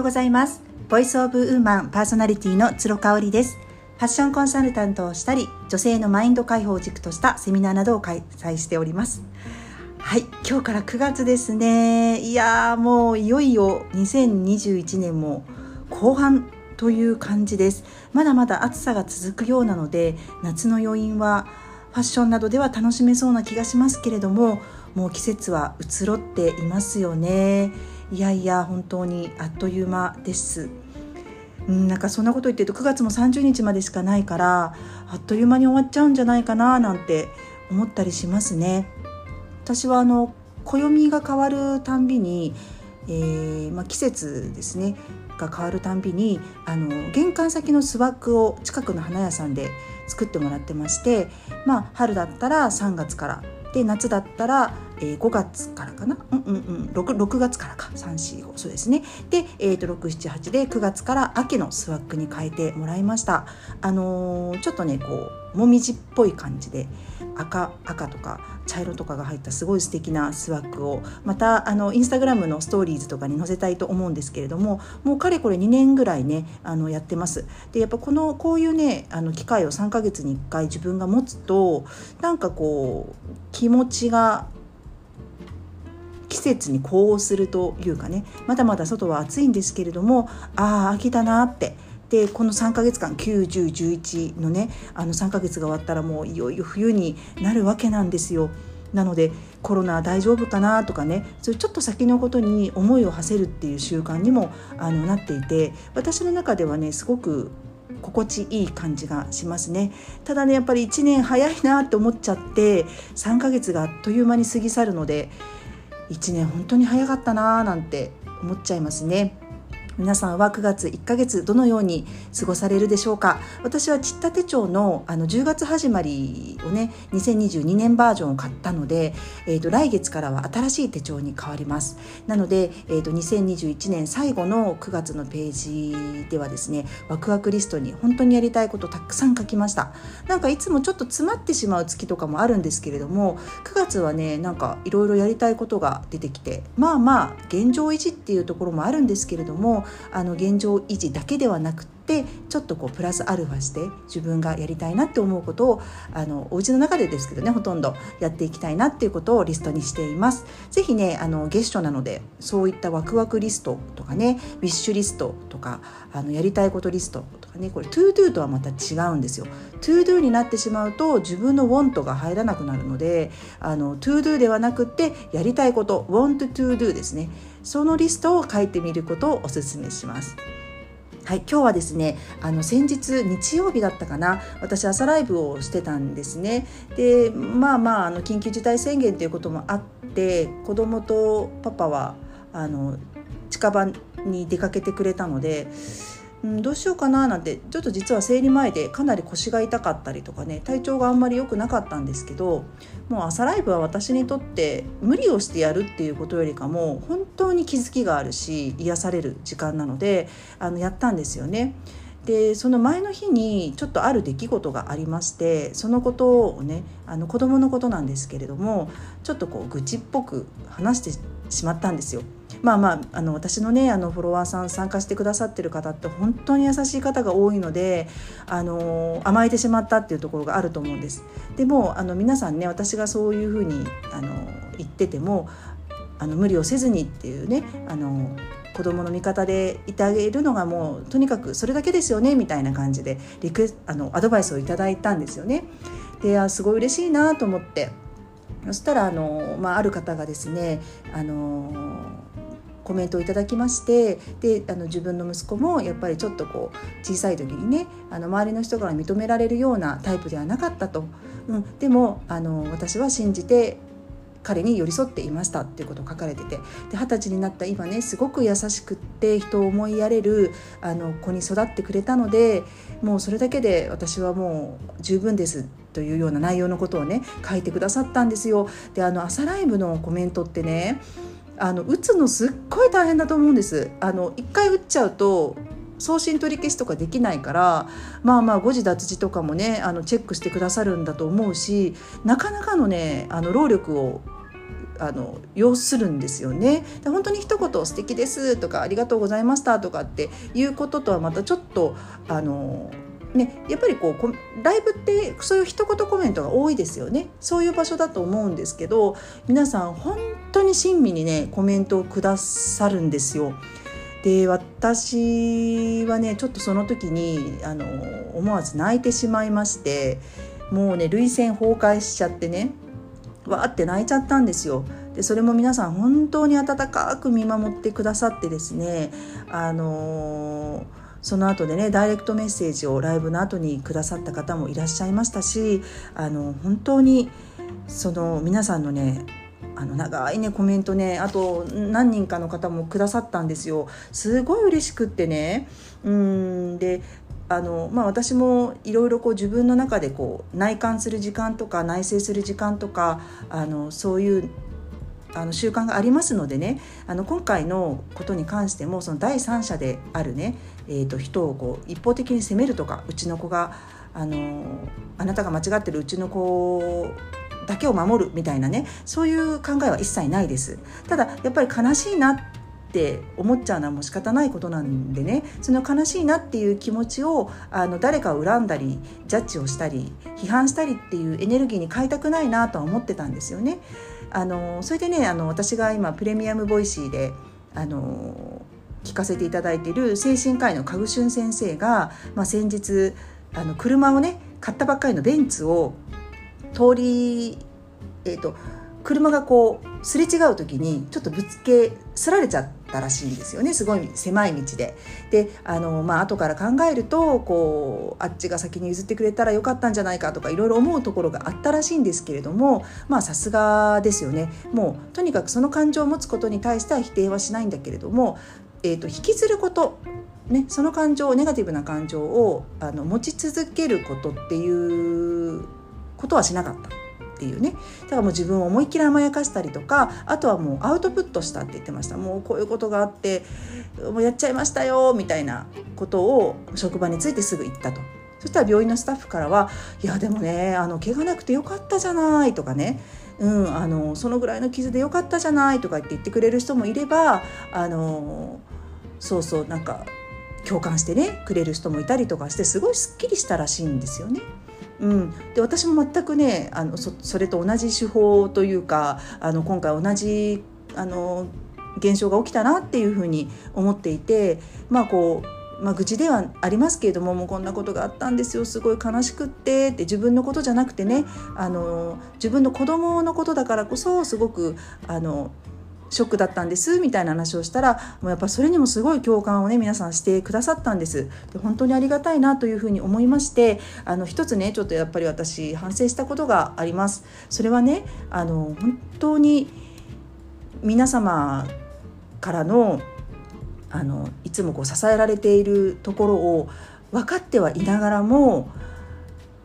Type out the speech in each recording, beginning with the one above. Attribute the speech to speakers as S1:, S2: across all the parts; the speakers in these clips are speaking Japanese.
S1: ようございます。ボイスオブウーマンパーソナリティの鶴香織です。ファッションコンサルタントをしたり女性のマインド解放を軸としたセミナーなどを開催しております。はい今日から9月ですね。いやーもういよいよ2021年も後半という感じです。まだまだ暑さが続くようなので夏の余韻はファッションなどでは楽しめそうな気がしますけれどももう季節は移ろっていますよね。いやいや本当にあっという間です。うんなんかそんなこと言ってると9月も30日までしかないからあっという間に終わっちゃうんじゃないかななんて思ったりしますね。私はあの暦が変わるたんびに、えー、まあ、季節ですねが変わるたんびにあの玄関先のスワッグを近くの花屋さんで作ってもらってましてまあ春だったら3月からで夏だったら、えー、5月からかな？うんうんうん。6, 6月からか。345そうですね。で、えーと、678で9月から秋のスワッグに変えてもらいました。あのー、ちょっとねこうもみじっぽい感じで赤赤とか茶色とかが入ったすごい素敵なスワッグをまたあのインスタグラムのストーリーズとかに載せたいと思うんですけれどももうかれこれ2年ぐらいねあのやってます。でやっぱこのこういうねあの機会を3ヶ月に1回自分が持つとなんかこう気持ちが季節に呼応するというかねまだまだ外は暑いんですけれどもああ秋だなってでこの3ヶ月間9011のねあの3ヶ月が終わったらもういよいよ冬になるわけなんですよ。なのでコロナ大丈夫かなとかねそういうちょっと先のことに思いを馳せるっていう習慣にもあのなっていて私の中ではねすごく心地いい感じがしますねただねやっぱり1年早いなって思っちゃって3ヶ月があっという間に過ぎ去るので1年本当に早かったなーなんて思っちゃいますね。皆さんは9月1ヶ月どのように過ごされるでしょうか？私はちった手帳のあの10月始まりをね2022年バージョンを買ったので、えーと、来月からは新しい手帳に変わります。なので、えーと、2021年最後の9月のページではですねワクワクリストに本当にやりたいことたくさん書きました。なんかいつもちょっと詰まってしまう月とかもあるんですけれども9月はねなんかいろいろやりたいことが出てきてまあまあ現状維持っていうところもあるんですけれどもあの現状維持だけではなくてちょっとこうプラスアルファして自分がやりたいなって思うことをあのお家の中でですけどねほとんどやっていきたいなっていうことをリストにしています。ぜひねあの月初なのでそういったワクワクリストとかねウィッシュリストとかあのやりたいことリストとかねこれ to do とはまた違うんですよ。 to do になってしまうと自分の want が入らなくなるのであの to do ではなくてやりたいこと want to do ですねそのリストを書いてみることをお勧めします。はい、今日はですねあの先日日曜日だったかな私朝ライブをしてたんですねでまあまああの緊急事態宣言ということもあって子供とパパはあの近場に出かけてくれたのでうん、どうしようかななんてちょっと実は生理前でかなり腰が痛かったりとかね体調があんまり良くなかったんですけどもう朝ライブは私にとって無理をしてやるっていうことよりかも本当に気づきがあるし癒される時間なのであのやったんですよね。でその前の日にちょっとある出来事がありましてそのことをねあの子供のことなんですけれどもちょっとこう愚痴っぽく話してしまったんですよ。まあまああの私のねあのフォロワーさん参加してくださってる方って本当に優しい方が多いのであの甘えてしまったっていうところがあると思うんです。でもあの皆さんね私がそういうふうにあの言っててもあの無理をせずにっていうねあの子供の味方でいてあげるのがもうとにかくそれだけですよねみたいな感じでリクあのアドバイスをいただいたんですよね。であすごい嬉しいなと思ってそしたらあの、まあ、ある方がですねあのコメントをいただきましてであの自分の息子もやっぱりちょっとこう小さい時にねあの周りの人から認められるようなタイプではなかったと、うん、でもあの私は信じて彼に寄り添っていましたっていうことを書かれててで二十歳になった今ねすごく優しくって人を思いやれるあの子に育ってくれたのでもうそれだけで私はもう十分ですというような内容のことをね書いてくださったんですよ。であの朝ライブのコメントってねあの打つのすっごい大変だと思うんです。あの一回打っちゃうと送信取り消しとかできないからまあまあ誤字脱字とかもねあのチェックしてくださるんだと思うしなかなかのねあの労力をあの要するんですよね。で本当に一言「素敵です」とか「ありがとうございました」とかっていうこととはまたちょっとあのね、やっぱりこうライブってそういう一言コメントが多いですよねそういう場所だと思うんですけど皆さん本当に親身にねコメントをくださるんですよ。で私はねちょっとその時にあの思わず泣いてしまいましてもうね涙腺崩壊しちゃってねわーって泣いちゃったんですよ。でそれも皆さん本当に温かく見守ってくださってですねあのー、その後でねダイレクトメッセージをライブの後にくださった方もいらっしゃいましたしあの本当にその皆さんのねあの長いねコメントね。あと何人かの方もくださったんですよ。すごい嬉しくってね。うん。であのまあ、私もいろいろこう自分の中でこう内観する時間とか内省する時間とかあのそういうあの習慣がありますのでね。あの今回のことに関してもその第三者であるね、えーと、人をこう一方的に責めるとかうちの子があのあなたが間違ってるうちの子だけを守るみたいなねそういう考えは一切ないですただやっぱり悲しいなって思っちゃうのはもう仕方ないことなんでねその悲しいなっていう気持ちをあの誰かを恨んだりジャッジをしたり批判したりっていうエネルギーに変えたくないなとは思ってたんですよね。あのそれでねあの私が今プレミアムボイシーであの聞かせていただいている精神科医のカグシュン先生が、まあ、先日あの車をね買ったばっかりのベンツを通りえ、ー、と車がこうすれ違う時にちょっとぶつけすられちゃったらしいんですよねすごい狭い道で。であのまあ後から考えるとこうあっちが先に譲ってくれたらよかったんじゃないかとかいろいろ思うところがあったらしいんですけれどもまあさすがですよねもうとにかくその感情を持つことに対しては否定はしないんだけれども、えーと、引きずることね、その感情ネガティブな感情をあの持ち続けることっていうことはしなかった。っていうねだからもう自分を思いっきり甘やかしたりとかあとはもうアウトプットしたって言ってましたもうこういうことがあってもうやっちゃいましたよみたいなことを職場についてすぐ言ったと。そしたら病院のスタッフからは「いやでもねあの怪我なくてよかったじゃない」とかねうん、あのそのぐらいの傷でよかったじゃないとかって言ってくれる人もいればあのそうそうなんか共感してねくれる人もいたりとかしてすごいすっきりしたらしいんですよね。うん、で私も全くねあのそれと同じ手法というかあの今回同じあの現象が起きたなっていうふうに思っていてまあこうまあ、愚痴ではありますけれどももうこんなことがあったんですよすごい悲しくってって自分のことじゃなくてねあの自分の子供のことだからこそすごくあのショックだったんですみたいな話をしたらもうやっぱそれにもすごい共感をね皆さんしてくださったんです。で本当にありがたいなというふうに思いましてあの一つねちょっとやっぱり私反省したことがあります。それはねあの本当に皆様からのあのいつもこう支えられているところを分かってはいながらも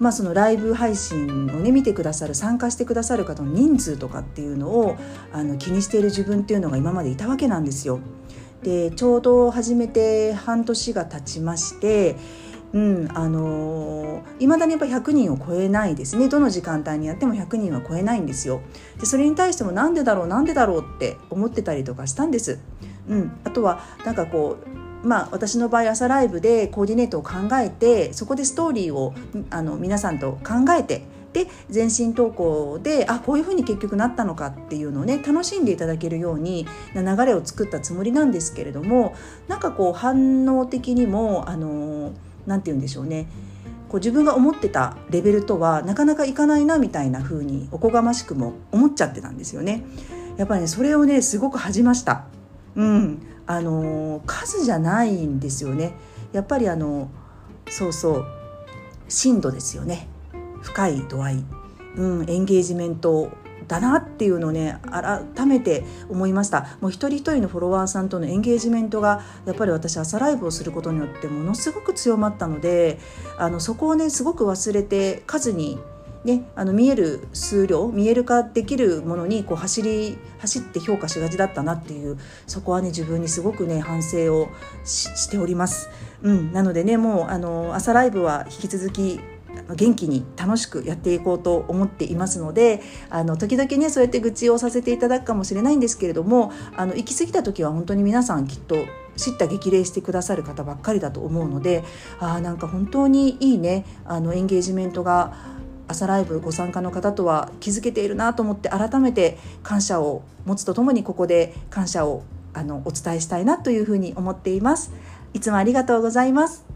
S1: まあ、そのライブ配信をね見てくださる参加してくださる方の人数とかっていうのをあの気にしている自分っていうのが今までいたわけなんですよ。でちょうど始めて半年が経ちましてうんあのい、まだにやっぱ100人を超えないですね。どの時間帯にやっても100人は超えないんですよ。でそれに対してもなんでだろうなんでだろうって思ってたりとかしたんです、うん、あとはなんかこうまあ、私の場合朝ライブでコーディネートを考えてそこでストーリーをあの皆さんと考えてで全身投稿であこういうふうに結局なったのかっていうのをね楽しんでいただけるようにな流れを作ったつもりなんですけれどもなんかこう反応的にもあの何て言うんでしょうねこう自分が思ってたレベルとはなかなかいかないなみたいな風におこがましくも思っちゃってたんですよね。やっぱりねそれをねすごく恥じました。うん、あの数じゃないんですよね。やっぱりあのそうそう。深度ですよね。深い度合い、うん、エンゲージメントだなっていうのをね改めて思いました。もう一人一人のフォロワーさんとのエンゲージメントがやっぱり私朝ライブをすることによってものすごく強まったのであのそこをねすごく忘れて数にね、あの見える数量見える化できるものにこう走り走って評価しがちだったなっていうそこはね自分にすごくね反省をしております。うん、なのでねもうあの朝ライブは引き続き元気に楽しくやっていこうと思っていますのであの時々ねそうやって愚痴をさせていただくかもしれないんですけれどもあの行き過ぎた時は本当に皆さんきっと知った激励してくださる方ばっかりだと思うのであなんか本当にいいねあのエンゲージメントが朝ライブご参加の方とは気づけているなと思って改めて感謝を持つとともにここで感謝をあのお伝えしたいなというふうに思っています。いつもありがとうございます。